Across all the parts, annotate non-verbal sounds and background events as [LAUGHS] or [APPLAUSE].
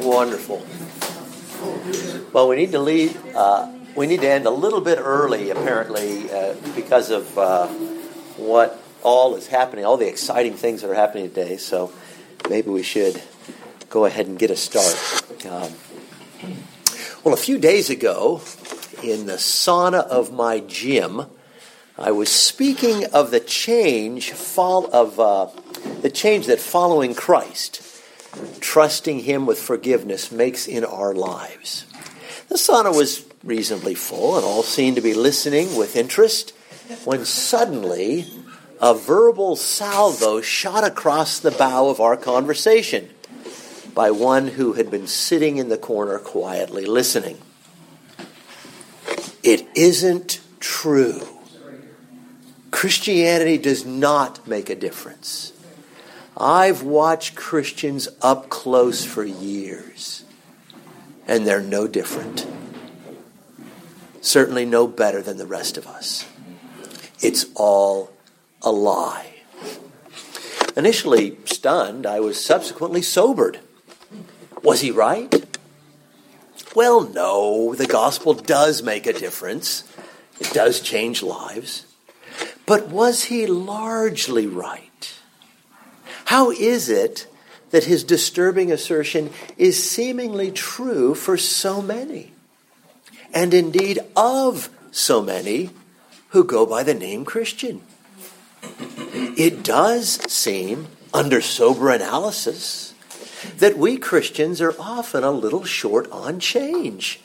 Wonderful. Well, we need to leave. Uh, we need to end a little bit early, apparently, uh, because of uh, what all is happening, all the exciting things that are happening today. So maybe we should go ahead and get a start. Um, well, a few days ago, in the sauna of my gym, I was speaking of the change fall of uh, the change that following Christ, trusting Him with forgiveness, makes in our lives. The sauna was reasonably full, and all seemed to be listening with interest, when suddenly a verbal salvo shot across the bow of our conversation by one who had been sitting in the corner quietly listening. It isn't true. Christianity does not make a difference. I've watched Christians up close for years, and they're no different. Certainly no better than the rest of us. It's all a lie. Initially stunned, I was subsequently sobered. Was he right? Well, no, the gospel does make a difference. It does change lives. But was he largely right? How is it that his disturbing assertion is seemingly true for so many? And indeed of so many who go by the name Christian. It does seem, under sober analysis, that we Christians are often a little short on change.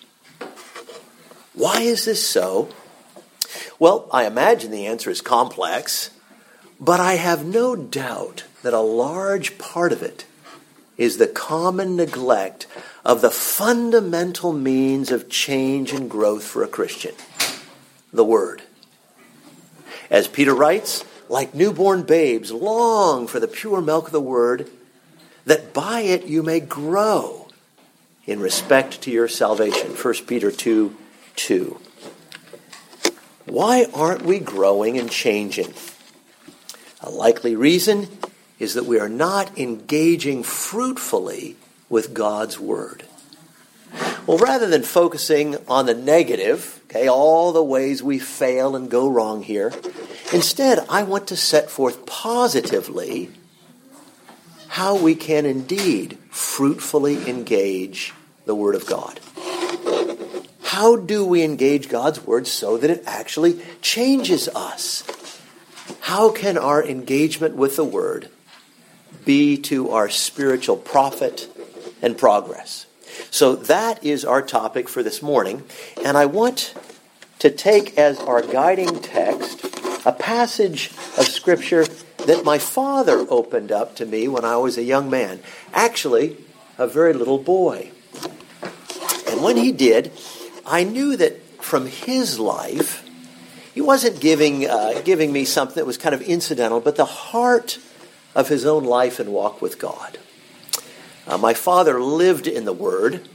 Why is this so? Well, I imagine the answer is complex, but I have no doubt that a large part of it is the common neglect of the fundamental means of change and growth for a Christian the Word. As Peter writes, like newborn babes, long for the pure milk of the Word that by it you may grow in respect to your salvation. 1 Peter 2 2. Why aren't we growing and changing? A likely reason is that we are not engaging fruitfully with God's Word. Well, rather than focusing on the negative, okay, all the ways we fail and go wrong here, instead I want to set forth positively how we can indeed fruitfully engage the Word of God. How do we engage God's Word so that it actually changes us? How can our engagement with the Word be to our spiritual profit and progress? So that is our topic for this morning, and I want to take as our guiding text a passage of Scripture that my father opened up to me when I was a young man, actually, a very little boy. And when he did, I knew that from his life, he wasn't giving, uh, giving me something that was kind of incidental, but the heart of his own life and walk with God. Uh, my father lived in the Word.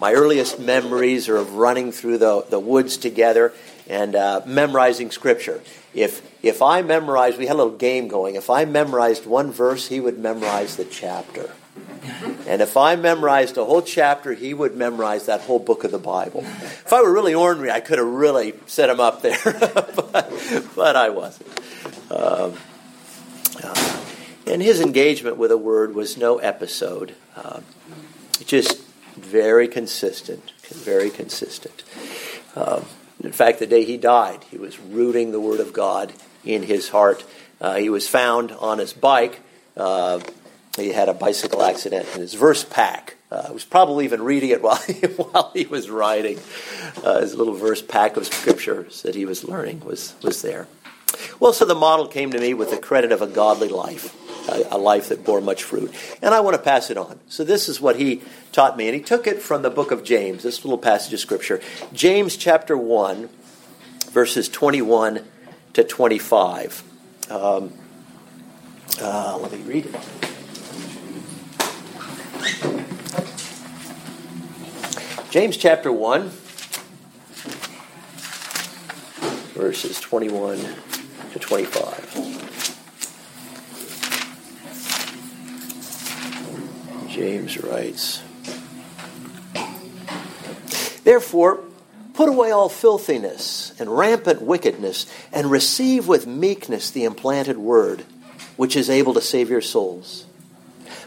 My earliest memories are of running through the, the woods together and uh, memorizing Scripture. If, if I memorized, we had a little game going. If I memorized one verse, he would memorize the chapter. And if I memorized a whole chapter, he would memorize that whole book of the Bible. If I were really ornery, I could have really set him up there, [LAUGHS] but, but, I wasn't. Um, uh, and his engagement with a word was no episode, uh, just very consistent, very consistent. Um, in fact, the day he died, he was rooting the Word of God in his heart. Uh, he was found on his bike. Uh, he had a bicycle accident, and his verse pack. Uh, was probably even reading it while [LAUGHS] he, while he was riding. Uh, his little verse pack of scriptures that he was learning was, was there. Well, so the model came to me with the credit of a godly life, a, a, life that bore much fruit. And I want to pass it on. So this is what he taught me. And he took it from the book of James, this little passage of scripture. James chapter 1, verses 21 to 25. Um, uh, let me read it. James chapter 1, verses 21 to 25. James writes Therefore, put away all filthiness and rampant wickedness, and receive with meekness the implanted word, which is able to save your souls.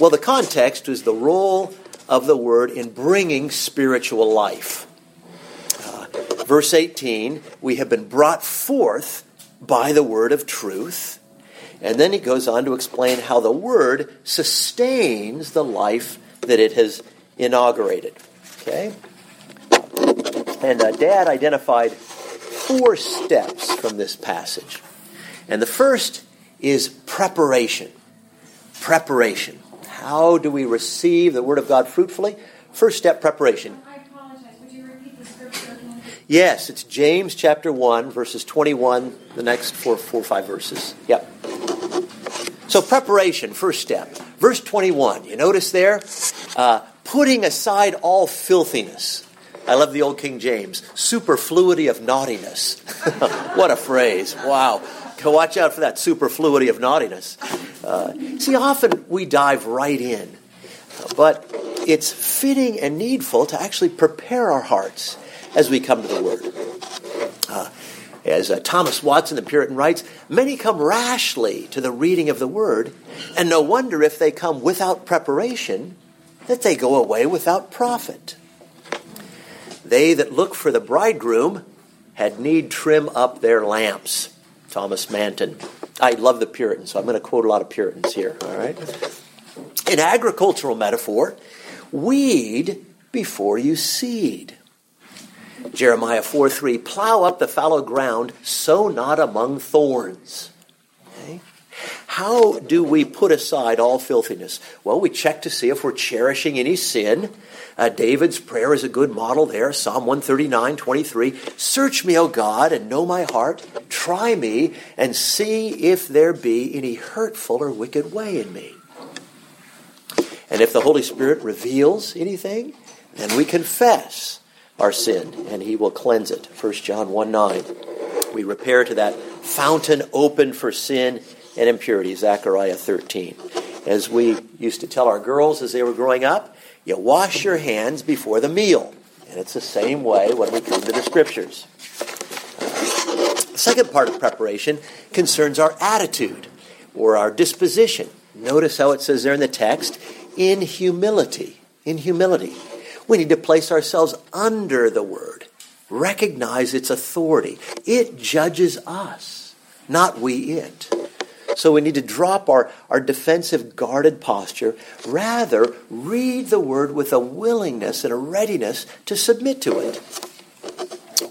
Well, the context is the role of the word in bringing spiritual life. Uh, verse 18, we have been brought forth by the word of truth. And then he goes on to explain how the word sustains the life that it has inaugurated. Okay? And uh, Dad identified four steps from this passage. And the first is preparation. Preparation. How do we receive the Word of God fruitfully? First step, preparation. I apologize. Would you repeat the scripture? Yes, it's James chapter 1, verses 21, the next four, four or five verses. Yep. So, preparation, first step. Verse 21, you notice there? Uh, putting aside all filthiness. I love the old King James. Superfluity of naughtiness. [LAUGHS] what a phrase. Wow. Watch out for that superfluity of naughtiness. Uh, see, often we dive right in, but it's fitting and needful to actually prepare our hearts as we come to the Word. Uh, as uh, Thomas Watson, the Puritan, writes, many come rashly to the reading of the Word, and no wonder if they come without preparation that they go away without profit. They that look for the bridegroom had need trim up their lamps. Thomas Manton. I love the Puritans, so I'm going to quote a lot of Puritans here, all right? In agricultural metaphor, weed before you seed. Jeremiah 4 3, plow up the fallow ground, sow not among thorns. Okay? How do we put aside all filthiness? Well, we check to see if we're cherishing any sin. Uh, David's prayer is a good model there. Psalm 139, 23. Search me, O God, and know my heart. Try me and see if there be any hurtful or wicked way in me. And if the Holy Spirit reveals anything, then we confess our sin and he will cleanse it. 1 John 1 9. We repair to that fountain open for sin and impurity. Zechariah 13. As we used to tell our girls as they were growing up, you wash your hands before the meal. And it's the same way when we come to the scriptures. The second part of preparation concerns our attitude or our disposition. Notice how it says there in the text, in humility. In humility. We need to place ourselves under the word, recognize its authority. It judges us, not we it. So we need to drop our, our defensive, guarded posture. Rather, read the word with a willingness and a readiness to submit to it.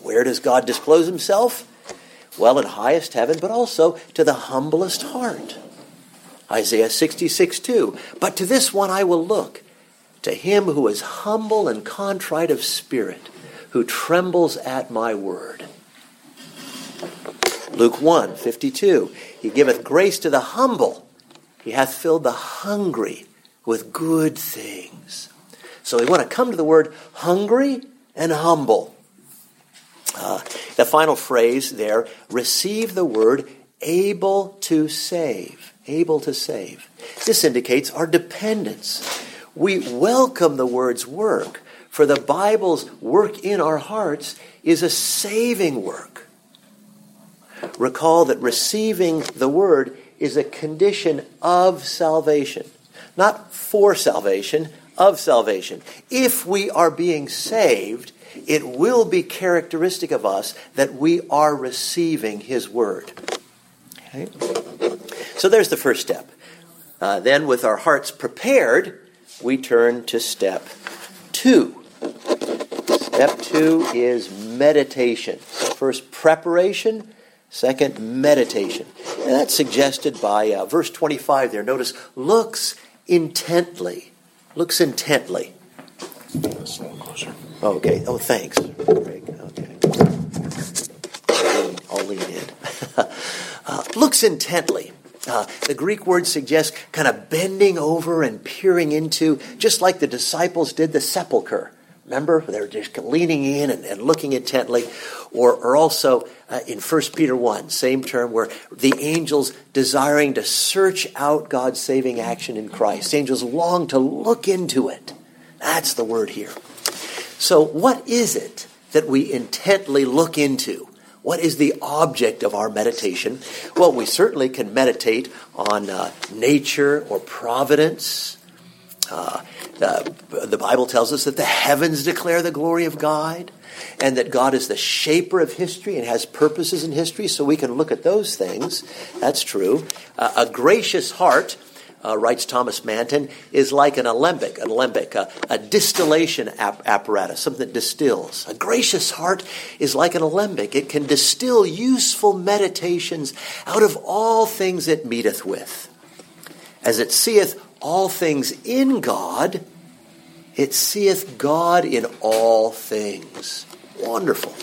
Where does God disclose himself? Well, in highest heaven, but also to the humblest heart. Isaiah 66 2. But to this one I will look, to him who is humble and contrite of spirit, who trembles at my word. Luke 1 52. He giveth grace to the humble. He hath filled the hungry with good things. So we want to come to the word hungry and humble. Uh, the final phrase there receive the word able to save. Able to save. This indicates our dependence. We welcome the word's work, for the Bible's work in our hearts is a saving work. Recall that receiving the word is a condition of salvation, not for salvation, of salvation. If we are being saved, it will be characteristic of us that we are receiving His word. Okay? So there's the first step. Uh, then, with our hearts prepared, we turn to step two. Step two is meditation. So first, preparation Second, meditation. And that's suggested by uh, verse 25 there. Notice, looks intently. looks intently. Closer. Okay. Oh, thanks. Okay. I'll lean in. [LAUGHS] uh, looks intently. Uh, the Greek word suggests kind of bending over and peering into, just like the disciples did the sepulchre. Remember? They're just leaning in and, and looking intently. Or, or also uh, in 1 Peter 1, same term, where the angels desiring to search out God's saving action in Christ. Angels long to look into it. That's the word here. So, what is it that we intently look into? What is the object of our meditation? Well, we certainly can meditate on uh, nature or providence. Uh, uh, the Bible tells us that the heavens declare the glory of God and that God is the shaper of history and has purposes in history, so we can look at those things. That's true. Uh, a gracious heart uh, writes Thomas Manton, is like an alembic, an alembic, a, a distillation ap- apparatus, something that distills. A gracious heart is like an alembic. It can distill useful meditations out of all things it meeteth with. As it seeth all things in God, it seeth God in all things. Wonderful.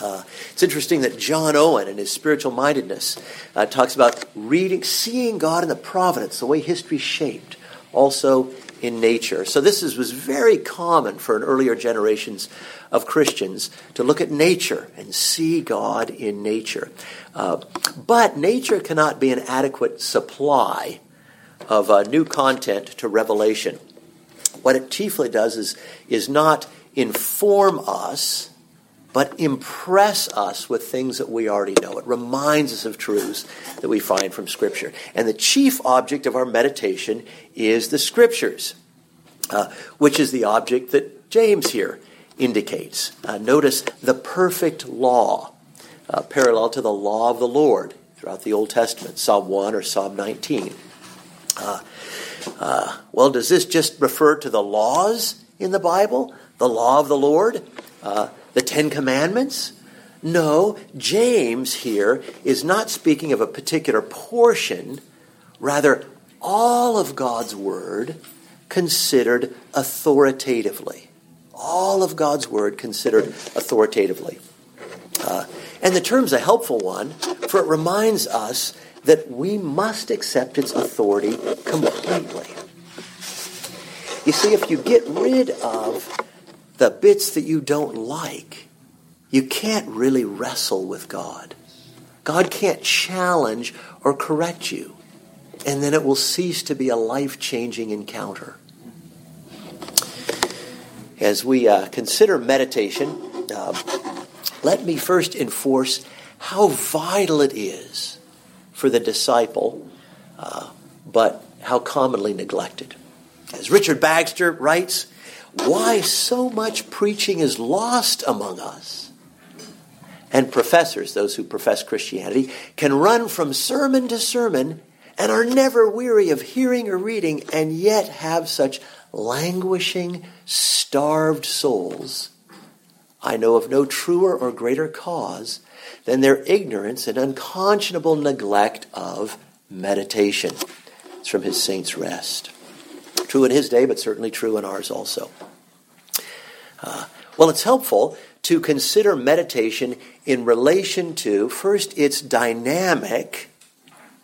Uh, it's interesting that John Owen, in his spiritual mindedness, uh, talks about reading, seeing God in the providence, the way history shaped, also in nature. So this is, was very common for an earlier generations of Christians to look at nature and see God in nature. Uh, but nature cannot be an adequate supply of uh, new content to revelation. What it chiefly does is, is not inform us but impress us with things that we already know. It reminds us of truths that we find from Scripture. And the chief object of our meditation is the Scriptures, uh, which is the object that James here indicates. Uh, notice the perfect law, uh, parallel to the law of the Lord throughout the Old Testament, Psalm 1 or Psalm 19. Uh, uh, well, does this just refer to the laws in the Bible? The law of the Lord? Uh, the Ten Commandments? No, James here is not speaking of a particular portion, rather, all of God's Word considered authoritatively. All of God's Word considered authoritatively. Uh, and the term's a helpful one, for it reminds us that we must accept its authority completely. You see, if you get rid of the bits that you don't like, you can't really wrestle with God. God can't challenge or correct you. And then it will cease to be a life changing encounter. As we uh, consider meditation, uh, let me first enforce how vital it is for the disciple, uh, but how commonly neglected. As Richard Baxter writes, why so much preaching is lost among us. And professors, those who profess Christianity, can run from sermon to sermon and are never weary of hearing or reading and yet have such languishing, starved souls. I know of no truer or greater cause than their ignorance and unconscionable neglect of meditation. It's from his Saints' Rest. True in his day, but certainly true in ours also. Uh, well, it's helpful to consider meditation in relation to, first, its dynamic,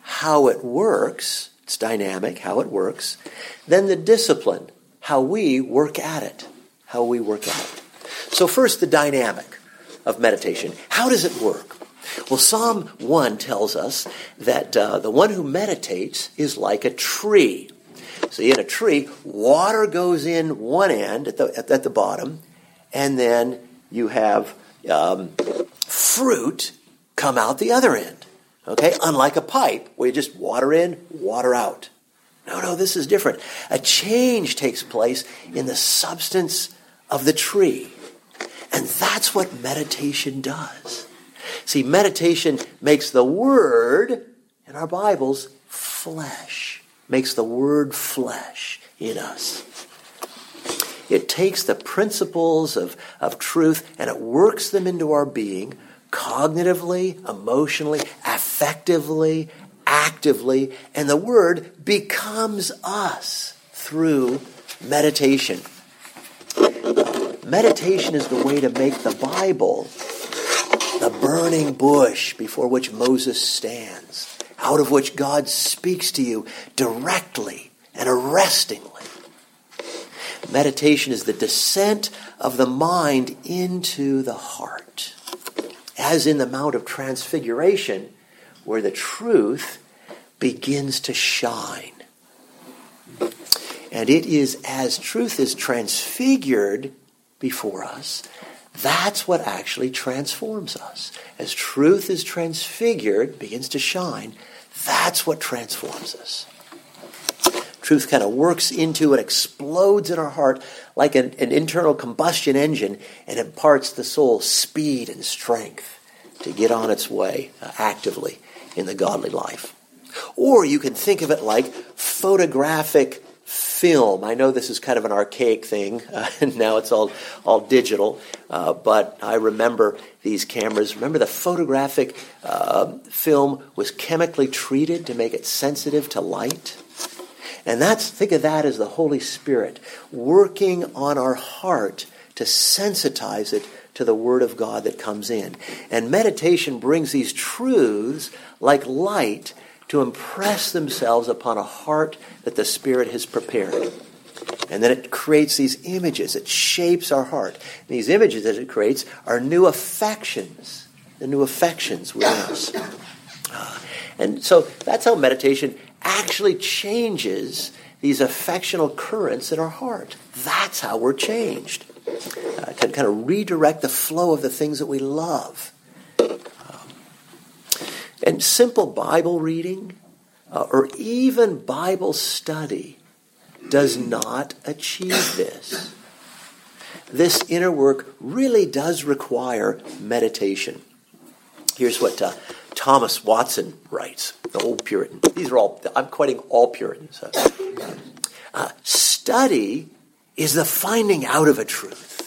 how it works. It's dynamic, how it works. Then the discipline, how we work at it. How we work at it. So, first, the dynamic of meditation. How does it work? Well, Psalm 1 tells us that uh, the one who meditates is like a tree. See, in a tree, water goes in one end at the, at, at the bottom, and then you have um, fruit come out the other end. Okay? Unlike a pipe where you just water in, water out. No, no, this is different. A change takes place in the substance of the tree. And that's what meditation does. See, meditation makes the Word in our Bibles flesh makes the word flesh in us. It takes the principles of, of truth and it works them into our being cognitively, emotionally, affectively, actively, and the Word becomes us through meditation. Meditation is the way to make the Bible the burning bush before which Moses stands, out of which God speaks to you directly and arrestingly. Meditation is the descent of the mind into the heart. As in the Mount of Transfiguration, where the truth begins to shine. And it is as truth is transfigured before us, that's what actually transforms us. As truth is transfigured, begins to shine, that's what transforms us. Truth kind of works into and explodes in our heart like an, an internal combustion engine and imparts the soul speed and strength to get on its way uh, actively in the godly life. Or you can think of it like photographic film. I know this is kind of an archaic thing, uh, [LAUGHS] and now it's all, all digital, uh, but I remember these cameras. Remember the photographic uh, film was chemically treated to make it sensitive to light? And that's, think of that as the Holy Spirit working on our heart to sensitize it to the Word of God that comes in. And meditation brings these truths like light to impress themselves upon a heart that the Spirit has prepared. And then it creates these images. It shapes our heart. And these images that it creates are new affections, the new affections within us. Uh, and so that's how meditation actually changes these affectional currents in our heart. That's how we're changed. Uh, to kind of redirect the flow of the things that we love. And simple Bible reading uh, or even Bible study does not achieve this. This inner work really does require meditation. Here's what uh, Thomas Watson writes, the old Puritan. These are all, I'm quoting all Puritans. Uh, study is the finding out of a truth.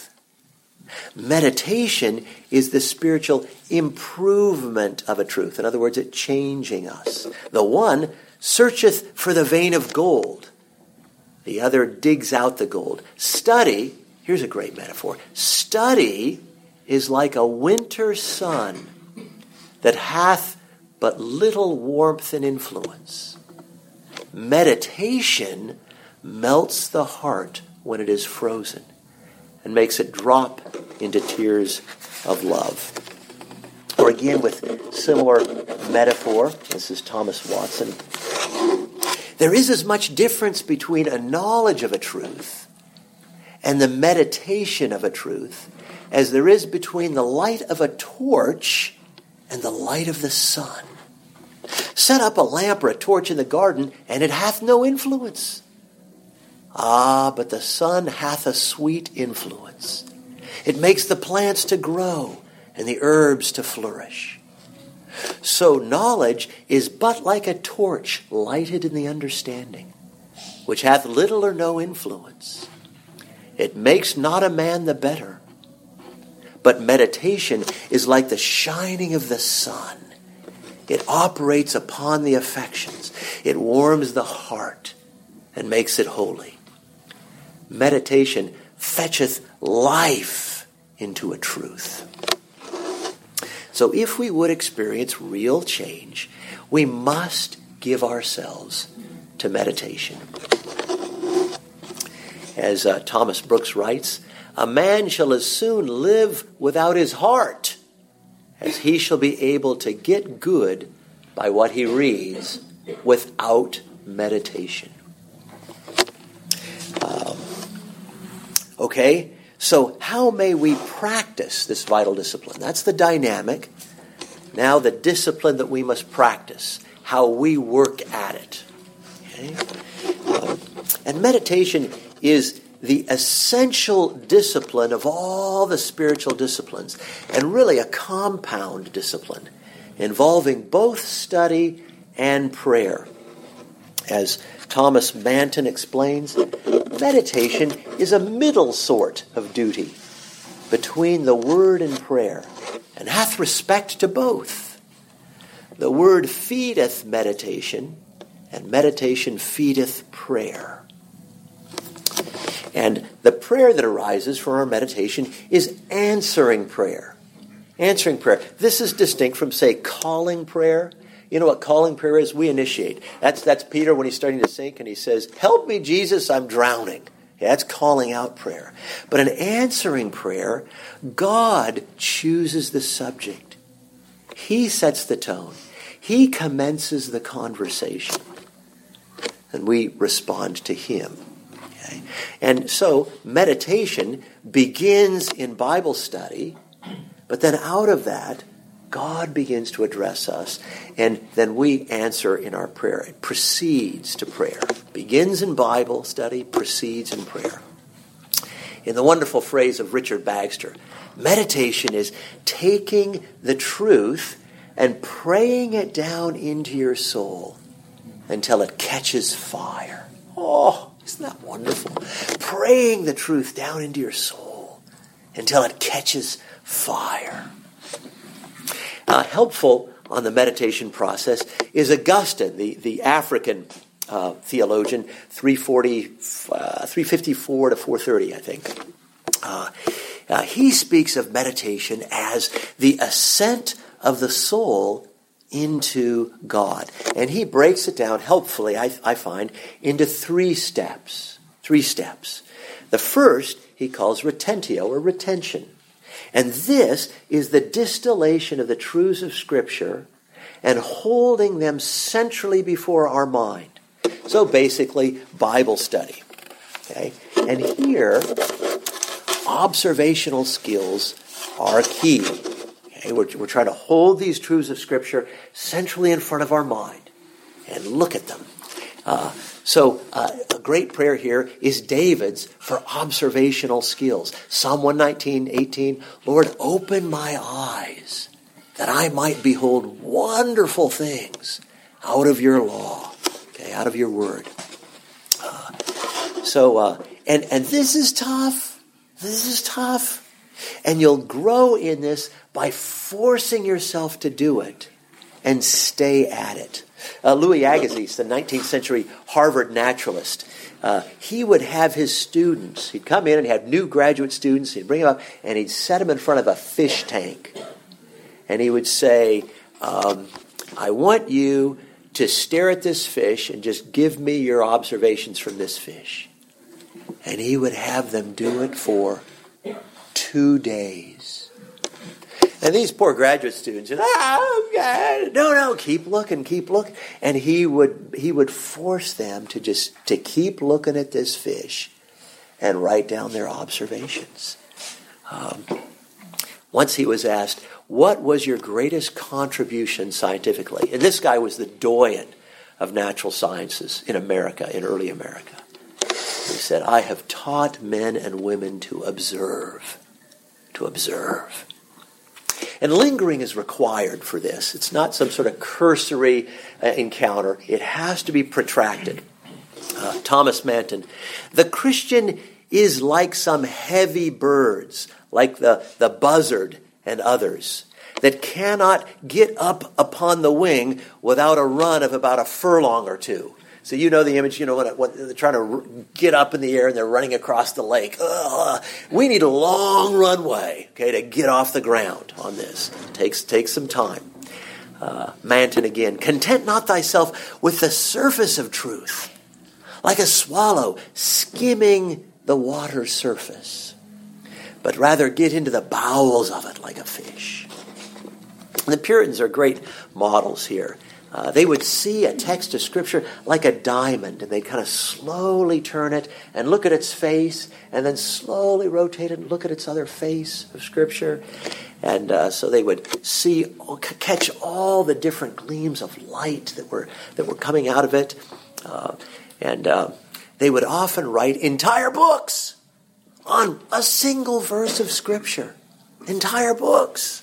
Meditation is the spiritual improvement of a truth. In other words, it changing us. The one searcheth for the vein of gold, the other digs out the gold. Study, here's a great metaphor study is like a winter sun that hath but little warmth and influence. Meditation melts the heart when it is frozen and makes it drop into tears of love. Or again, with similar metaphor, this is Thomas Watson. There is as much difference between a knowledge of a truth and the meditation of a truth as there is between the light of a torch and the light of the sun. Set up a lamp or a torch in the garden, and it hath no influence. Ah, but the sun hath a sweet influence. It makes the plants to grow and the herbs to flourish. So knowledge is but like a torch lighted in the understanding, which hath little or no influence. It makes not a man the better. But meditation is like the shining of the sun. It operates upon the affections. It warms the heart and makes it holy meditation fetcheth life into a truth. So if we would experience real change, we must give ourselves to meditation. As uh, Thomas Brooks writes, a man shall as soon live without his heart as he shall be able to get good by what he reads without meditation. Okay? So, how may we practice this vital discipline? That's the dynamic. Now, the discipline that we must practice, how we work at it. Okay? Um, and meditation is the essential discipline of all the spiritual disciplines, and really a compound discipline involving both study and prayer. As Thomas Manton explains, meditation is a middle sort of duty between the word and prayer, and hath respect to both. The word feedeth meditation, and meditation feedeth prayer. And the prayer that arises from our meditation is answering prayer. Answering prayer. This is distinct from, say, calling prayer. You know what calling prayer is? We initiate. That's, that's Peter when he's starting to sink and he says, Help me, Jesus, I'm drowning. Yeah, that's calling out prayer. But an answering prayer, God chooses the subject. He sets the tone. He commences the conversation. And we respond to Him. Okay? And so meditation begins in Bible study, but then out of that, God begins to address us, and then we answer in our prayer. It proceeds to prayer. Begins in Bible study, proceeds in prayer. In the wonderful phrase of Richard Baxter, meditation is taking the truth and praying it down into your soul until it catches fire. Oh, isn't that wonderful? Praying the truth down into your soul until it catches fire. Uh, helpful on the meditation process is Augustine, the, the African uh, theologian, 340, uh, 354 to 430, I think. Uh, uh, he speaks of meditation as the ascent of the soul into God. And he breaks it down helpfully, I, I find, into three steps. Three steps. The first he calls retentio or retention. And this is the distillation of the truths of Scripture and holding them centrally before our mind. So basically, Bible study. Okay? And here, observational skills are key. Okay? We're, we're trying to hold these truths of Scripture centrally in front of our mind and look at them. Uh, so, uh, a great prayer here is David's for observational skills. Psalm 119, 18, Lord, open my eyes that I might behold wonderful things out of your law, okay, out of your word. Uh, so, uh, and, and this is tough. This is tough. And you'll grow in this by forcing yourself to do it and stay at it. Uh, Louis Agassiz, the 19th century Harvard naturalist, uh, he would have his students, he'd come in and have new graduate students, he'd bring them up, and he'd set them in front of a fish tank. And he would say, um, I want you to stare at this fish and just give me your observations from this fish. And he would have them do it for two days. And these poor graduate students, oh God, no, no, keep looking, keep looking. And he would he would force them to just to keep looking at this fish and write down their observations. Um, once he was asked, "What was your greatest contribution scientifically?" And this guy was the doyen of natural sciences in America, in early America. He said, "I have taught men and women to observe, to observe." And lingering is required for this. It's not some sort of cursory uh, encounter, it has to be protracted. Uh, Thomas Manton. The Christian is like some heavy birds, like the, the buzzard and others, that cannot get up upon the wing without a run of about a furlong or two. So you know the image, you know, what, when they're trying to get up in the air and they're running across the lake. Ugh. We need a long runway, okay, to get off the ground on this. Takes, takes some time. Uh, Manton again. Content not thyself with the surface of truth, like a swallow skimming the water surface, but rather get into the bowels of it like a fish. The Puritans are great models here. Uh, they would see a text of Scripture like a diamond, and they'd kind of slowly turn it and look at its face, and then slowly rotate it and look at its other face of Scripture. And uh, so they would see, catch all the different gleams of light that were, that were coming out of it. Uh, and uh, they would often write entire books on a single verse of Scripture. Entire books.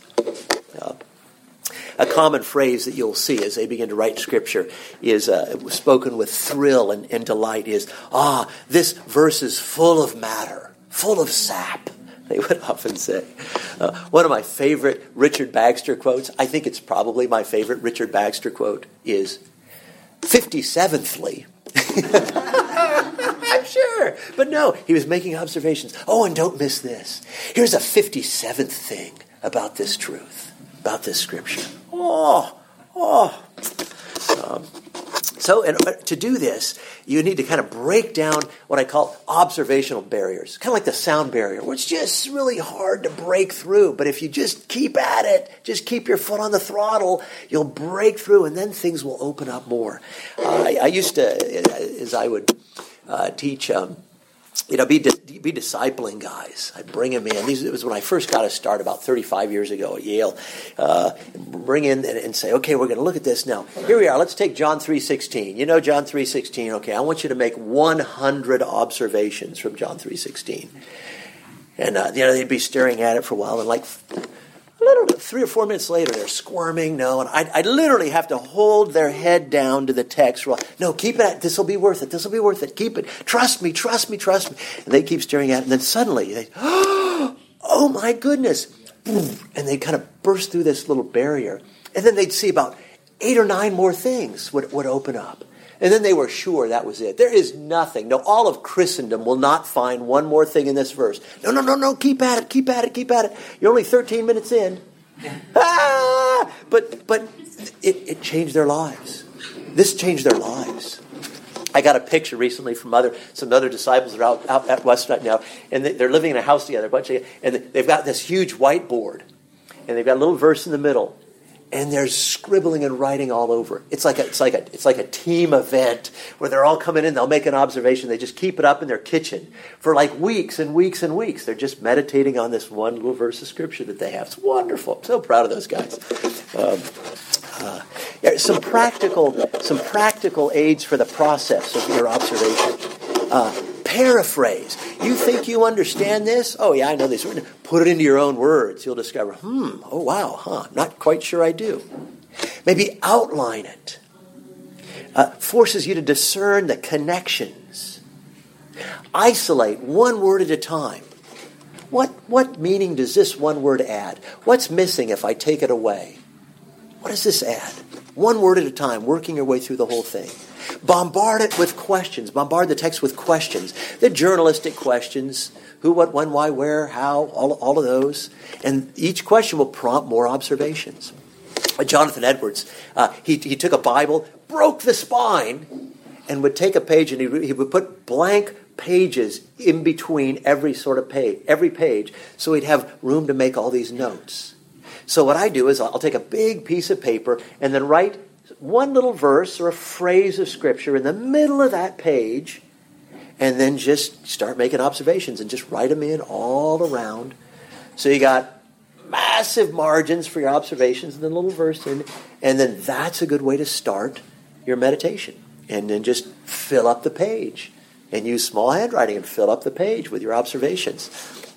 A common phrase that you'll see as they begin to write scripture is uh, spoken with thrill and, and delight is, ah, this verse is full of matter, full of sap [LAUGHS] they would often say. Uh, one of my favorite Richard Baxter quotes, I think it's probably my favorite Richard Baxter quote, is 57thly. [LAUGHS] I'm sure. But no, he was making observations. Oh, and don't miss this. Here's a 57th thing about this truth, about this scripture. Oh, oh. Um, so, in, to do this, you need to kind of break down what I call observational barriers, kind of like the sound barrier, which is just really hard to break through. But if you just keep at it, just keep your foot on the throttle, you'll break through, and then things will open up more. Uh, I, I, used to, as I would uh, teach. Um, you know, be be discipling guys. I bring them in. These, it was when I first got to start about 35 years ago at Yale. Uh, bring in and, and, say, okay, we're going to look at this now. Here we are. Let's take John 3:16. You know John 3:16. Okay, I want you to make 100 observations from John 3:16. And uh, you know they'd be staring at it for a while, and like literally three or four minutes later, they're squirming. No, and I, I literally have to hold their head down to the text. No, keep it. This will be worth it. This will be worth it. Keep it. Trust me. Trust me. Trust me. And they keep staring at it, and then suddenly they, [GASPS] oh my goodness, and they kind of burst through this little barrier, and then they'd see about eight or nine more things would, would open up. And then they were sure that was it. There is nothing. No, all of Christendom will not find one more thing in this verse. No, no, no, no. Keep at it. Keep at it. Keep at it. You're only 13 minutes in. ah! But but it, it changed their lives. This changed their lives. I got a picture recently from other some other disciples that are out, out at West right now, and they're living in a house together, a bunch of, and they've got this huge whiteboard, and they've got a little verse in the middle, and there's scribbling and writing all over. It's like a, it's like a, it's like a team event where they're all coming in. They'll make an observation. They just keep it up in their kitchen for like weeks and weeks and weeks. They're just meditating on this one little verse of scripture that they have. It's wonderful. I'm so proud of those guys. Um, uh, some practical, some practical aids for the process of your observation. Uh, paraphrase. You think you understand this? Oh, yeah, I know this. Put it into your own words. You'll discover, hmm, oh, wow, huh, not quite sure I do. Maybe outline it. Uh, forces you to discern the connections. Isolate one word at a time. What, what meaning does this one word add? What's missing if I take it away? What does this add? One word at a time, working your way through the whole thing. Bombard it with questions. Bombard the text with questions. The journalistic questions who, what, when, why, where, how, all, all of those. And each question will prompt more observations. Jonathan Edwards, uh, he, he took a Bible, broke the spine, and would take a page and he, he would put blank pages in between every sort of page, every page, so he'd have room to make all these notes. So what I do is I'll take a big piece of paper and then write one little verse or a phrase of Scripture in the middle of that page, and then just start making observations and just write them in all around. So you got massive margins for your observations and then a little verse in, and then that's a good way to start your meditation. And then just fill up the page and use small handwriting and fill up the page with your observations.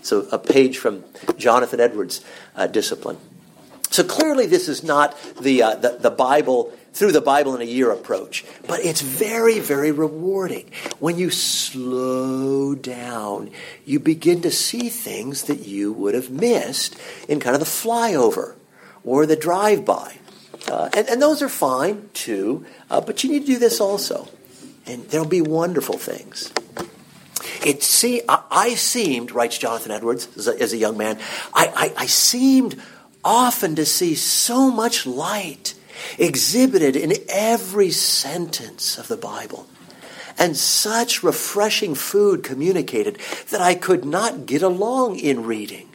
So a page from Jonathan Edwards' uh, discipline. So clearly, this is not the, uh, the, the Bible through the Bible in a year approach. But it's very, very rewarding. When you slow down, you begin to see things that you would have missed in kind of the flyover or the drive by. Uh, and, and, those are fine too, uh, but you need to do this also. And there'll be wonderful things. It see, I, I seemed, writes Jonathan Edwards as a, as a young man, I, I, I seemed often to see so much light exhibited in every sentence of the Bible. And such refreshing food communicated that I could not get along in reading,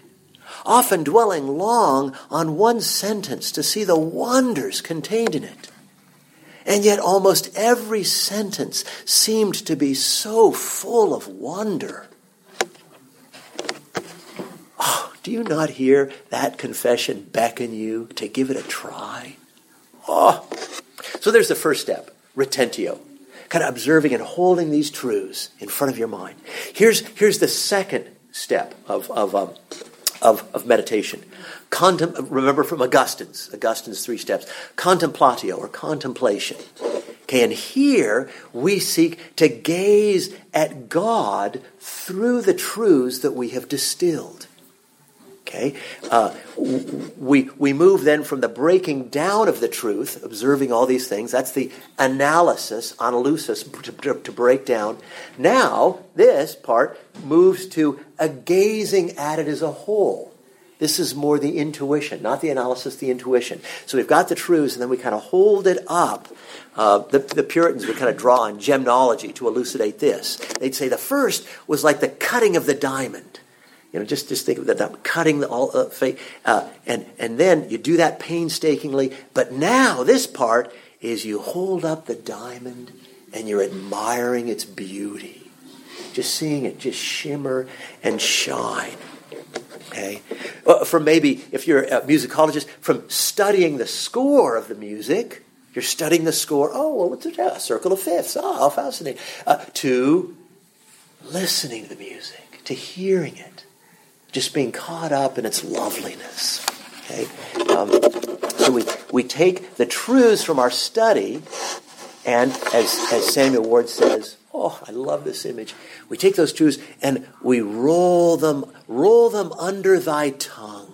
often dwelling long on one sentence to see the wonders contained in it. And yet, almost every sentence seemed to be so full of wonder. Oh, do you not hear that confession beckon you to give it a try? Oh. So there's the first step, retentio. Kind of observing and holding these truths in front of your mind. Here's, here's the second step of, of, um, of, of meditation. Contem- remember from Augustine's, Augustine's three steps. Contemplatio or contemplation. Okay, and here we seek to gaze at God through the truths that we have distilled. Okay? Uh, we, we move then from the breaking down of the truth, observing all these things. That's the analysis, analusis, to, to, to break down. Now, this part moves to a gazing at it as a whole. This is more the intuition, not the analysis, the intuition. So we've got the truths, and then we kind of hold it up. Uh, the, the Puritans would kind of draw on gemology to elucidate this. They'd say the first was like the cutting of the diamond. You know, just, just think of that, that cutting the all uh, uh, and and then you do that painstakingly. But now this part is you hold up the diamond and you're admiring its beauty, just seeing it just shimmer and shine. Okay, uh, from maybe if you're a musicologist, from studying the score of the music, you're studying the score. Oh, well, what's it? A circle of fifths. Oh, how fascinating. Uh, to listening to the music, to hearing it just being caught up in its loveliness. Okay? Um, so we, we take the truths from our study, and as, as Samuel Ward says, oh, I love this image. We take those truths and we roll them, roll them under thy tongue.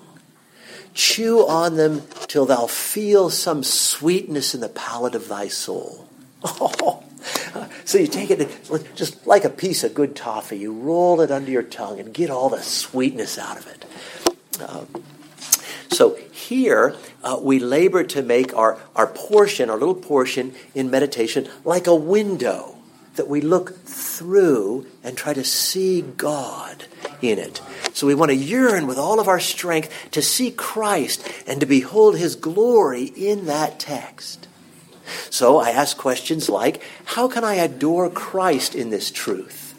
Chew on them till thou feel some sweetness in the palate of thy soul. [LAUGHS] Oh, [LAUGHS] so you take it just like a piece of good toffee, you roll it under your tongue and get all the sweetness out of it. Um, so here uh, we labor to make our, our portion, our little portion in meditation, like a window that we look through and try to see God in it. So we want to yearn with all of our strength to see Christ and to behold his glory in that text. So I ask questions like How can I adore Christ in this truth?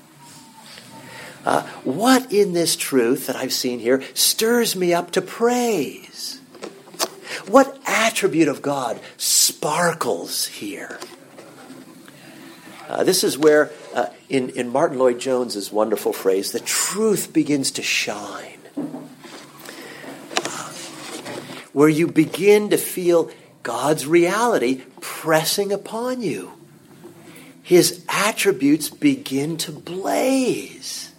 Uh, what in this truth that I've seen here stirs me up to praise? What attribute of God sparkles here? Uh, this is where, uh, in, in Martyn Lloyd Jones's wonderful phrase, the truth begins to shine. Uh, where you begin to feel God's reality pressing upon you. His attributes begin to blaze.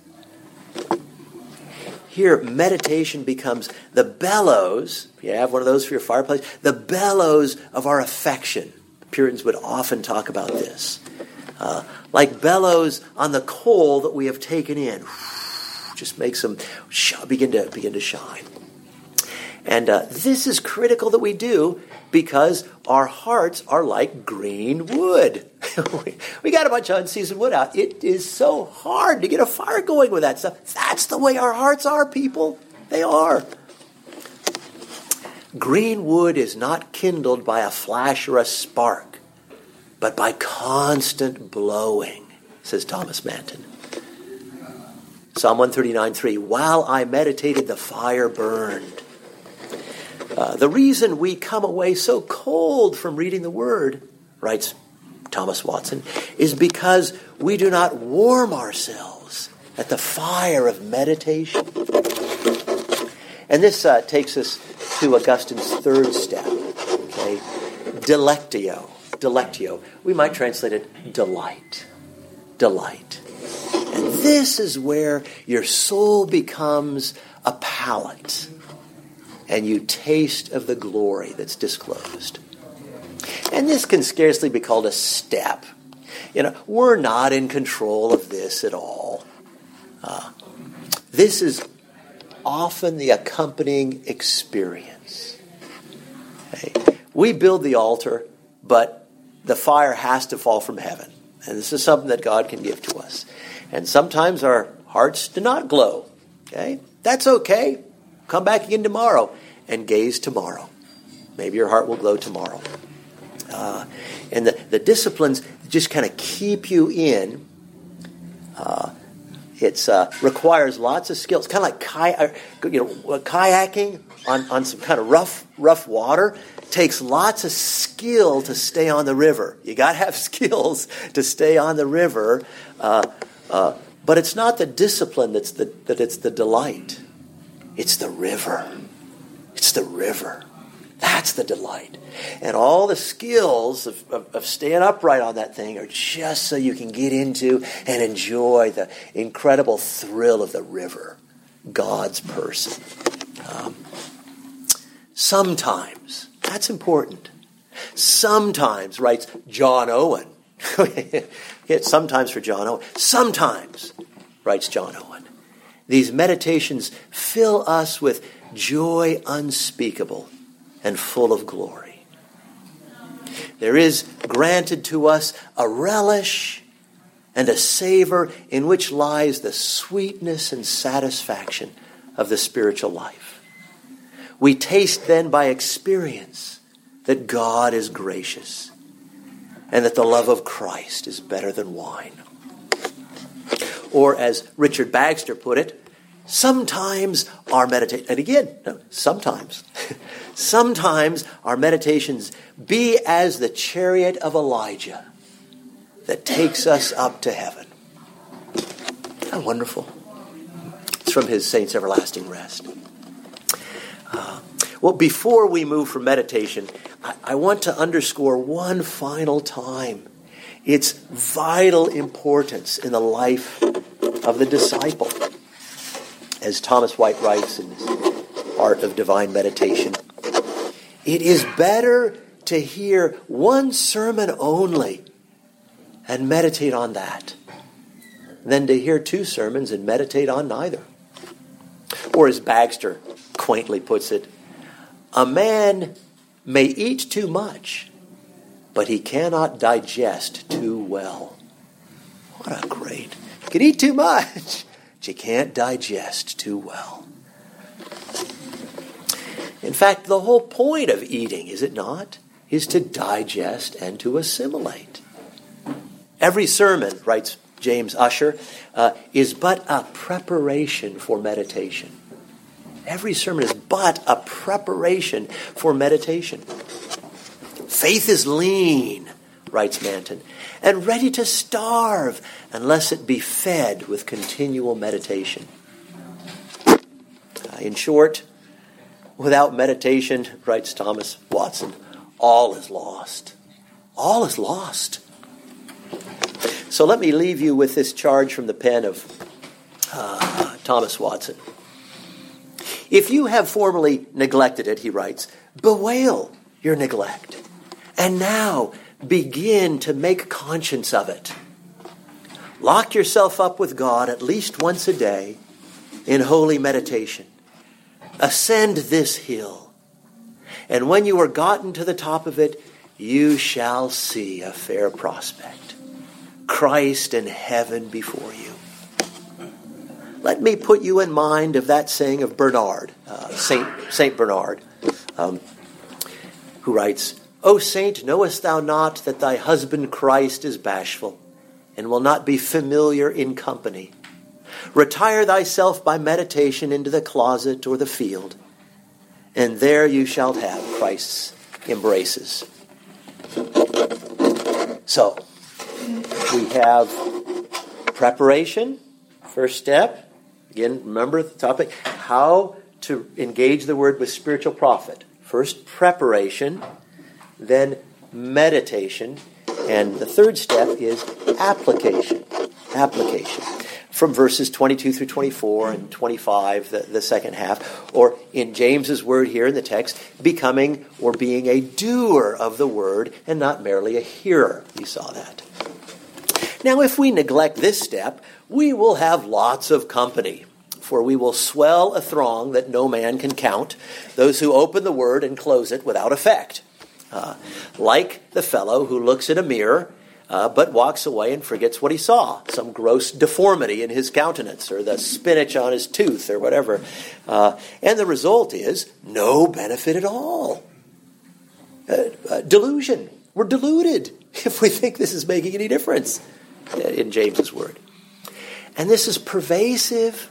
Here, meditation becomes the bellows. You have one of those for your fireplace. The bellows of our affection. Puritans would often talk about this. Uh, like bellows on the coal that we have taken in. Just makes them begin to begin to shine. And uh, this is critical that we do because our hearts are like green wood. [LAUGHS] we got a bunch of unseasoned wood out. It is so hard to get a fire going with that stuff. That's the way our hearts are, people. They are. Green wood is not kindled by a flash or a spark, but by constant blowing, says Thomas Manton. Psalm 139 3 While I meditated, the fire burned. Uh, the reason we come away so cold from reading the Word, writes Thomas Watson, is because we do not warm ourselves at the fire of meditation. And this uh, takes us to Augustine's third step, okay? Delectio. Delectio. We might translate it delight. Delight. And this is where your soul becomes a palate and you taste of the glory that's disclosed. And this can scarcely be called a step. You know, we're not in control of this at all. Uh, this is often the accompanying experience. Okay? We build the altar, but the fire has to fall from heaven. And this is something that God can give to us. And sometimes our hearts do not glow. Okay? That's okay. Come back again tomorrow and gaze tomorrow. Maybe your heart will glow tomorrow. Uh, and the, the disciplines just kind of keep you in. Uh, it uh, requires lots of skills, kind of like ki- uh, you know, kayaking on, on some kind of rough, rough water. Takes lots of skill to stay on the river. You got to have [LAUGHS] skills to stay on the river, uh, uh, but it's not the discipline that's the, that it's the delight. It's the river. It's the river. That's the delight. And all the skills of, of, of, staying upright on that thing are just so you can get into and enjoy the incredible thrill of the river, God's person. Um, sometimes, that's important. Sometimes, writes John Owen. [LAUGHS] sometimes for John Owen. Sometimes, writes John Owen. These meditations fill us with joy unspeakable and full of glory. There is granted to us a relish and a savor in which lies the sweetness and satisfaction of the spiritual life. We taste then by experience that God is gracious and that the love of Christ is better than wine. Or, as Richard Baxter put it, sometimes our meditation, and again, no, sometimes, [LAUGHS] sometimes our meditations be as the chariot of Elijah that takes us up to heaven. How wonderful. It's from his Saints' Everlasting Rest. Uh, well, before we move from meditation, I, I want to underscore one final time its vital importance in the life of the disciple. As Thomas White writes in his Art of Divine Meditation, it is better to hear one sermon only and meditate on that than to hear two sermons and meditate on neither. Or as Baxter quaintly puts it, a man may eat too much, but he cannot digest too well. What a great. You can eat too much, but you can't digest too well. In fact, the whole point of eating, is it not, is to digest and to assimilate. Every sermon, writes James Usher, uh, is but a preparation for meditation. Every sermon is but a preparation for meditation. Faith is lean, writes Manton, and ready to starve unless it be fed with continual meditation. Uh, in short, without meditation, writes Thomas Watson, all is lost. All is lost. So let me leave you with this charge from the pen of uh, Thomas Watson. If you have formerly neglected it, he writes, bewail your neglect, and now begin to make conscience of it. Lock yourself up with God at least once a day in holy meditation. Ascend this hill, and when you are gotten to the top of it, you shall see a fair prospect. Christ and heaven before you. Let me put you in mind of that saying of Bernard, uh, Saint, Saint Bernard, um, who writes, O saint, knowest thou not that thy husband Christ is bashful, and will not be familiar in company? Retire thyself by meditation into the closet or the field, and there you shall have Christ's embraces. So, we have preparation, first step. Again, remember the topic how to engage the word with spiritual profit. First, preparation, then, meditation, and the third step is application. Application. From verses 22 through 24 and 25, the, the second half, or in James's word here in the text, becoming or being a doer of the word and not merely a hearer. You saw that. Now, if we neglect this step, we will have lots of company, for we will swell a throng that no man can count, those who open the word and close it without effect. Uh, like the fellow who looks in a mirror uh, but walks away and forgets what he saw some gross deformity in his countenance, or the spinach on his tooth, or whatever. Uh, and the result is no benefit at all. Uh, uh, delusion. We're deluded [LAUGHS] if we think this is making any difference in James's word. And this is pervasive,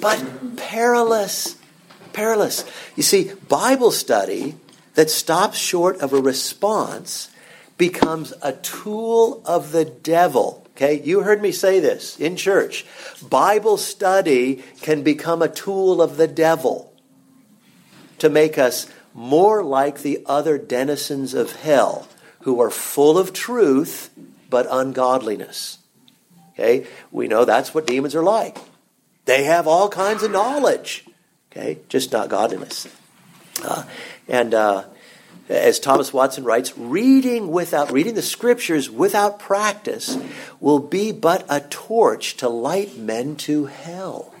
but perilous. Perilous. You see, Bible study that stops short of a response becomes a tool of the devil. Okay, you heard me say this in church. Bible study can become a tool of the devil to make us more like the other denizens of hell who are full of truth but ungodliness. Okay? We know that's what demons are like. They have all kinds of knowledge. Okay, just not godliness. Uh, and uh, as Thomas Watson writes, reading without reading the scriptures without practice will be but a torch to light men to hell.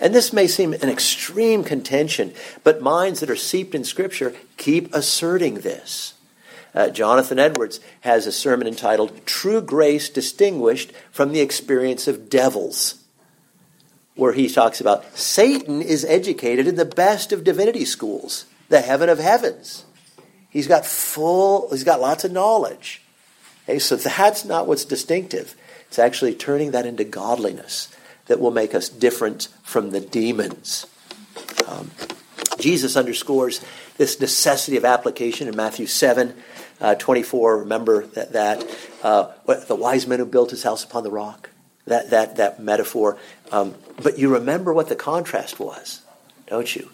And this may seem an extreme contention, but minds that are seeped in Scripture keep asserting this. Uh, Jonathan Edwards has a sermon entitled True Grace Distinguished from the Experience of Devils, where he talks about Satan is educated in the best of divinity schools, the heaven of heavens. He's got full, he's got lots of knowledge. Okay, so that's not what's distinctive. It's actually turning that into godliness that will make us different from the demons. Um, Jesus underscores this necessity of application in Matthew 7 uh, 24. Remember that, that uh, the wise men who built his house upon the rock, that, that, that metaphor. Um, but you remember what the contrast was, don't you?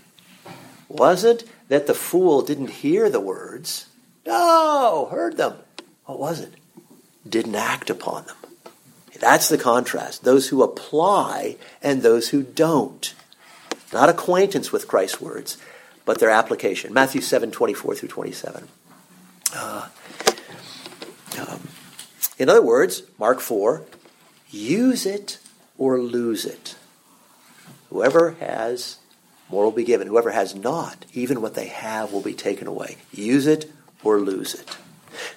Wasn't that the fool didn't hear the words? No, heard them. What was it? Didn't act upon them. That's the contrast. Those who apply and those who don't. Not acquaintance with Christ's words, but their application. Matthew 7 24 through 27. Uh, um, in other words, Mark 4 use it or lose it. Whoever has, more will be given. Whoever has not, even what they have will be taken away. Use it or lose it.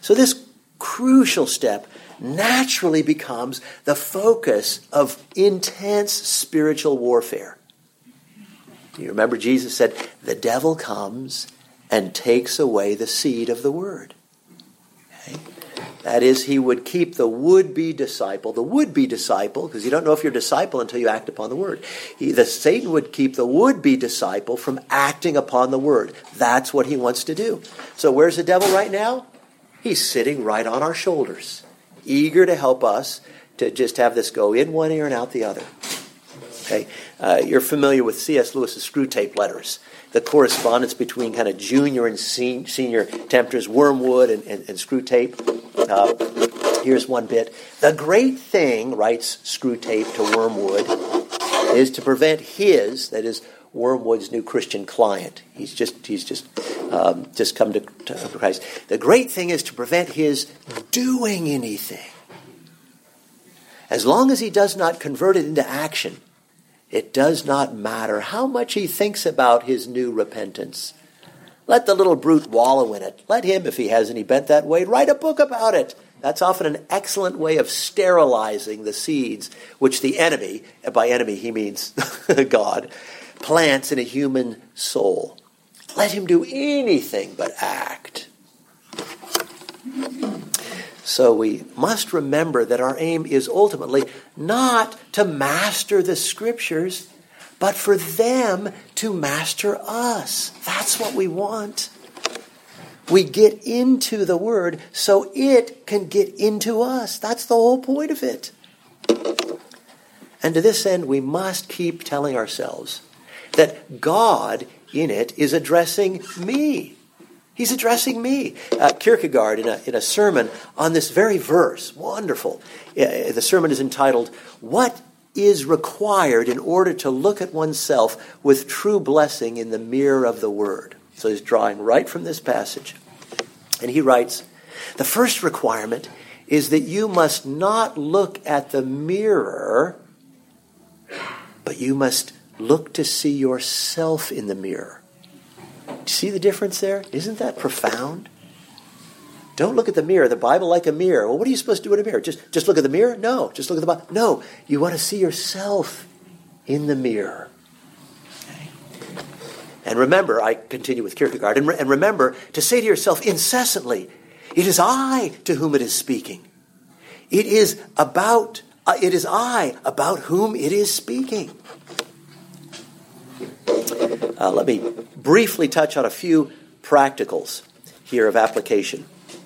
So, this crucial step naturally becomes the focus of intense spiritual warfare. You remember Jesus said, The devil comes and takes away the seed of the word. Okay? That is, he would keep the would be disciple, the would be disciple, because you don't know if you're a disciple until you act upon the word. He, the Satan would keep the would be disciple from acting upon the word. That's what he wants to do. So, where's the devil right now? He's sitting right on our shoulders eager to help us to just have this go in one ear and out the other. Okay, uh, you're familiar with C.S. Lewis's Screwtape Letters, the correspondence between kind of junior and sen- senior tempters, Wormwood and, and, and Screwtape. Uh, here's one bit. The great thing, writes screw tape to Wormwood, is to prevent his, that is, Wormwood's new Christian client. He's just he's just um, just come to, to Christ. The great thing is to prevent his doing anything. As long as he does not convert it into action, it does not matter how much he thinks about his new repentance. Let the little brute wallow in it. Let him, if he has any bent that way, write a book about it. That's often an excellent way of sterilizing the seeds which the enemy, by enemy he means [LAUGHS] God, plants in a human soul. Let him do anything but act. So we must remember that our aim is ultimately not to master the scriptures, but for them to master us. That's what we want. We get into the word so it can get into us. That's the whole point of it. And to this end, we must keep telling ourselves that God in it is addressing me. He's addressing me. Uh, Kierkegaard, in a, in a sermon on this very verse, wonderful. Uh, the sermon is entitled, What is Required in Order to Look at Oneself with True Blessing in the Mirror of the Word? So he's drawing right from this passage. And he writes, The first requirement is that you must not look at the mirror, but you must look to see yourself in the mirror. See the difference there? Isn't that profound? Don't look at the mirror. The Bible like a mirror. Well, what are you supposed to do in a mirror? Just, just look at the mirror? No. Just look at the Bible. No. You want to see yourself in the mirror. And remember, I continue with Kierkegaard, and, re- and remember to say to yourself incessantly, it is I to whom it is speaking. It is about, uh, it is I about whom it is speaking. Uh, let me briefly touch on a few practicals here of application. [CLEARS THROAT]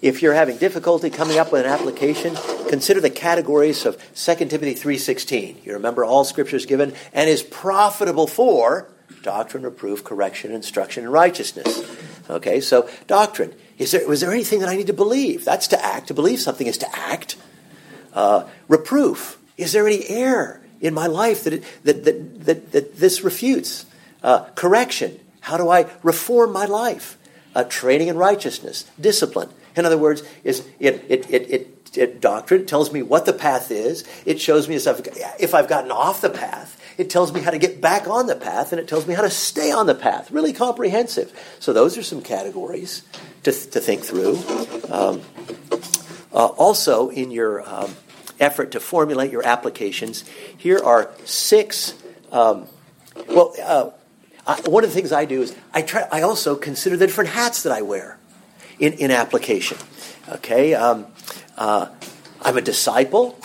if you're having difficulty coming up with an application, consider the categories of 2 Timothy 3:16. You remember all scripture is given and is profitable for doctrine, reproof, correction, instruction in righteousness. Okay, so doctrine. Is there was there anything that I need to believe? That's to act. To believe something is to act. Uh, reproof. Is there any error in my life that, it, that, that, that, that, this refutes? Uh, correction. How do I reform my life? Uh, training in righteousness. Discipline. In other words, is it, it, it, it it, doctrine tells me what the path is. It shows me if I've gotten off the path. It tells me how to get back on the path, and it tells me how to stay on the path. Really comprehensive. So those are some categories to, to think through. Um, uh, also, in your um, effort to formulate your applications, here are six. Um, well, uh, I, one of the things I do is I try. I also consider the different hats that I wear in, in application. Okay, um, uh, I'm a disciple.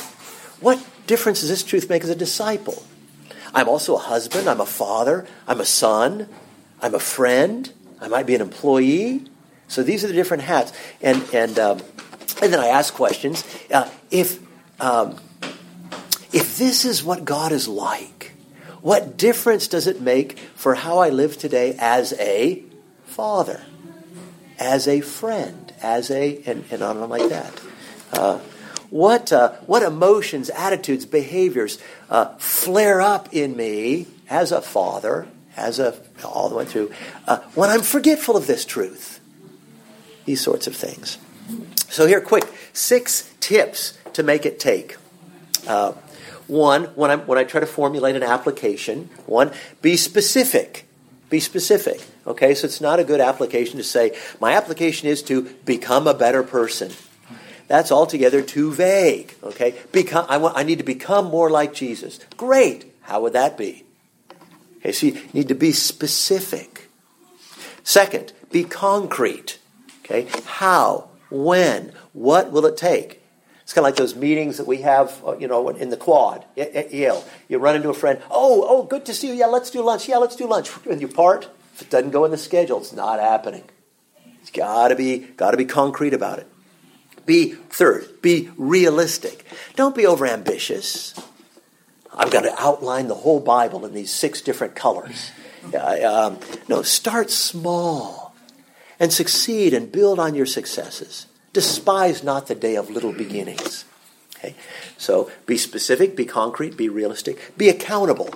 What difference does this truth make as a disciple? I'm also a husband, I'm a father, I'm a son, I'm a friend, I might be an employee. So these are the different hats. And, and, um, and then I ask questions. Uh, if, um, if this is what God is like, what difference does it make for how I live today as a father, as a friend, as a, and, and on and on like that? Uh, what, uh, what emotions, attitudes, behaviors uh, flare up in me as a father, as a, all the way through, uh, when I'm forgetful of this truth? These sorts of things. So, here, quick six tips to make it take. Uh, one, when, i when I try to formulate an application, one, be specific. Be specific. Okay, so it's not a good application to say, my application is to become a better person. That's altogether too vague. Okay, become, I, want, I need to become more like Jesus. Great. How would that be? Okay, so you need to be specific. Second, be concrete. Okay, how, when, what will it take? It's kind of like those meetings that we have, uh, you know, in the quad at Yale. You run into a friend. Oh, oh, good to see you. Yeah, let's do lunch. Yeah, let's do lunch. [LAUGHS] And you part. If it doesn't go in the schedule, it's not happening. It's got to be got to be concrete about it. Be, third, be realistic. Don't be overambitious. I'm going to outline the whole Bible in these six different colors. Um, no, start small and succeed and build on your successes. Despise not the day of little beginnings. Okay? So be specific, be concrete, be realistic, be accountable.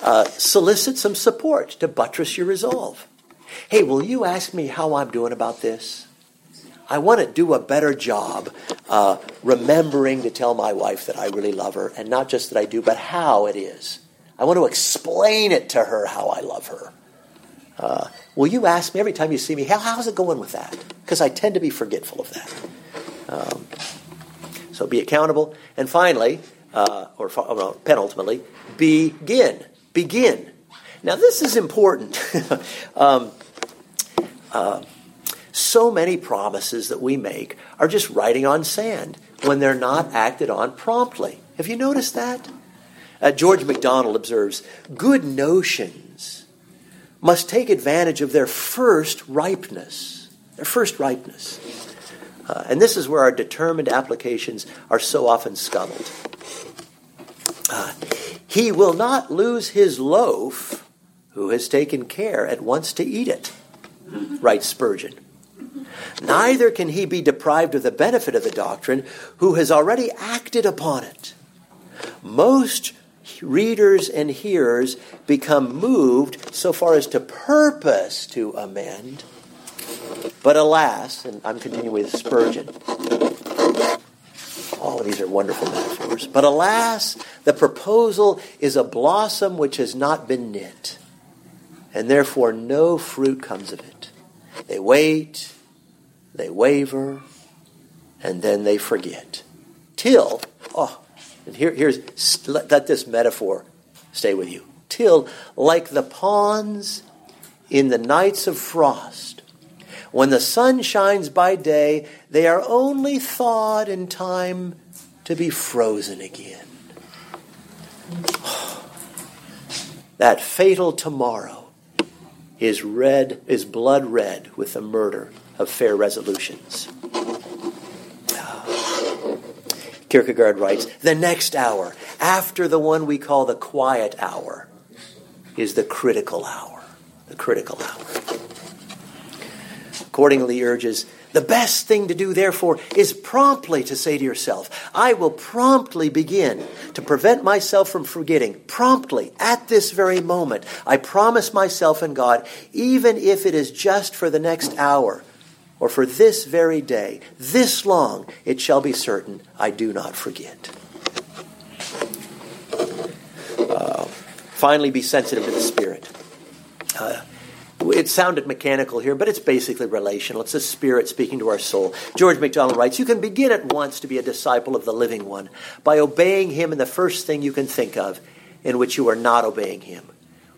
Uh, solicit some support to buttress your resolve. Hey, will you ask me how I'm doing about this? I want to do a better job uh, remembering to tell my wife that I really love her, and not just that I do, but how it is. I want to explain it to her how I love her. Uh, will you ask me every time you see me, how, how's it going with that? Because I tend to be forgetful of that. Um, so be accountable. And finally, uh, or well, penultimately, begin. Begin. Now, this is important. [LAUGHS] um, uh, so many promises that we make are just writing on sand when they're not acted on promptly. Have you noticed that? Uh, George MacDonald observes good notions must take advantage of their first ripeness. Their first ripeness. Uh, and this is where our determined applications are so often scuttled. Uh, he will not lose his loaf who has taken care at once to eat it, writes Spurgeon. Neither can he be deprived of the benefit of the doctrine who has already acted upon it. Most readers and hearers become moved so far as to purpose to amend. But alas, and I'm continuing with Spurgeon. All of these are wonderful metaphors. But alas, the proposal is a blossom which has not been knit, and therefore no fruit comes of it. They wait, they waver, and then they forget. Till, oh, and here, here's, let this metaphor stay with you. Till, like the pawns in the nights of frost, when the sun shines by day, they are only thawed in time to be frozen again. [SIGHS] That fatal tomorrow is red, is blood red with the murder of fair resolutions. Kierkegaard writes The next hour, after the one we call the quiet hour, is the critical hour. The critical hour. Accordingly, urges The best thing to do, therefore, is promptly to say to yourself, I will promptly begin to prevent myself from forgetting, promptly, at this very moment. I promise myself and God, even if it is just for the next hour or for this very day, this long, it shall be certain I do not forget. Uh, finally, be sensitive to the Spirit. Uh, it sounded mechanical here, but it's basically relational. It's the Spirit speaking to our soul. George MacDonald writes You can begin at once to be a disciple of the living one by obeying him in the first thing you can think of in which you are not obeying him.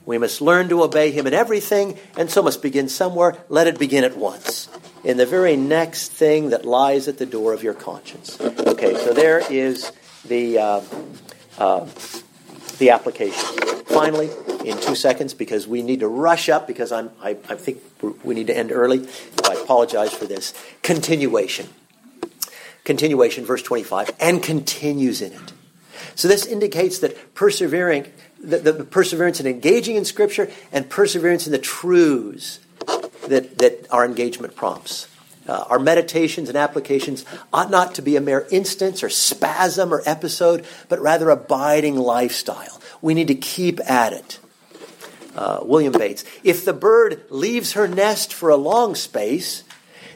We must learn to obey him in everything, and so must begin somewhere. Let it begin at once, in the very next thing that lies at the door of your conscience. Okay, so there is the, uh, uh, the application. Finally, in two seconds because we need to rush up because I'm, I, I think we need to end early. I apologize for this. Continuation. Continuation, verse 25, and continues in it. So this indicates that persevering, the, the perseverance in engaging in Scripture and perseverance in the truths that, that our engagement prompts. Uh, our meditations and applications ought not to be a mere instance or spasm or episode, but rather abiding lifestyle. We need to keep at it uh, William Bates. If the bird leaves her nest for a long space,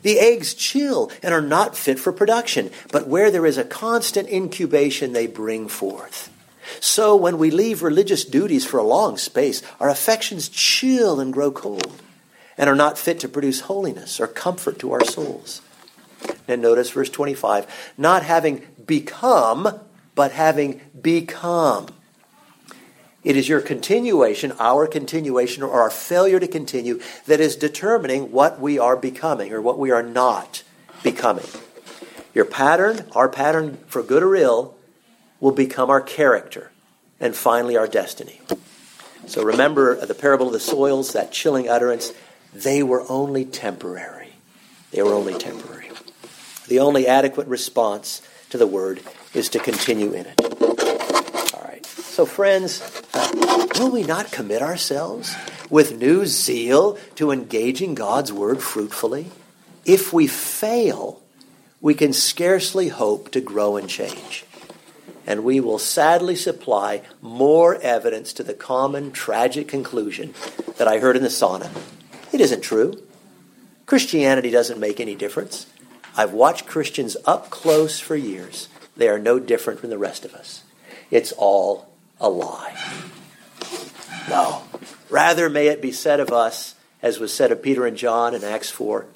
the eggs chill and are not fit for production, but where there is a constant incubation, they bring forth. So when we leave religious duties for a long space, our affections chill and grow cold, and are not fit to produce holiness or comfort to our souls. And notice verse 25 not having become, but having become it is your continuation, our continuation, or our failure to continue, that is determining what we are becoming or what we are not becoming. Your pattern, our pattern for good or ill, will become our character and finally our destiny. So remember uh, the parable of the soils, that chilling utterance, they were only temporary. They were only temporary. The only adequate response to the word is to continue in it. All right. So, friends, uh, will we not commit ourselves with new zeal to engaging God's word fruitfully? If we fail, we can scarcely hope to grow and change. And we will sadly supply more evidence to the common tragic conclusion that I heard in the sauna. It isn't true. Christianity doesn't make any difference. I've watched Christians up close for years. They are no different from the rest of us. It's all a lie. No. Rather, may it be said of us, as was said of Peter and John in Acts 4,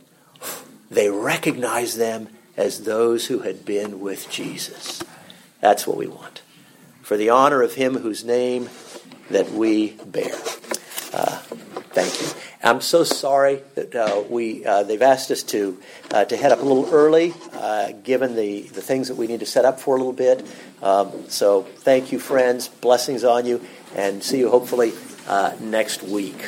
they recognized them as those who had been with Jesus. That's what we want. For the honor of him whose name that we bear. Uh, thank you. I'm so sorry that uh, we uh, they've asked us to uh, to head up a little early, uh, given the, the things that we need to set up for a little bit. Um, so thank you, friends. Blessings on you, and see you hopefully uh, next week.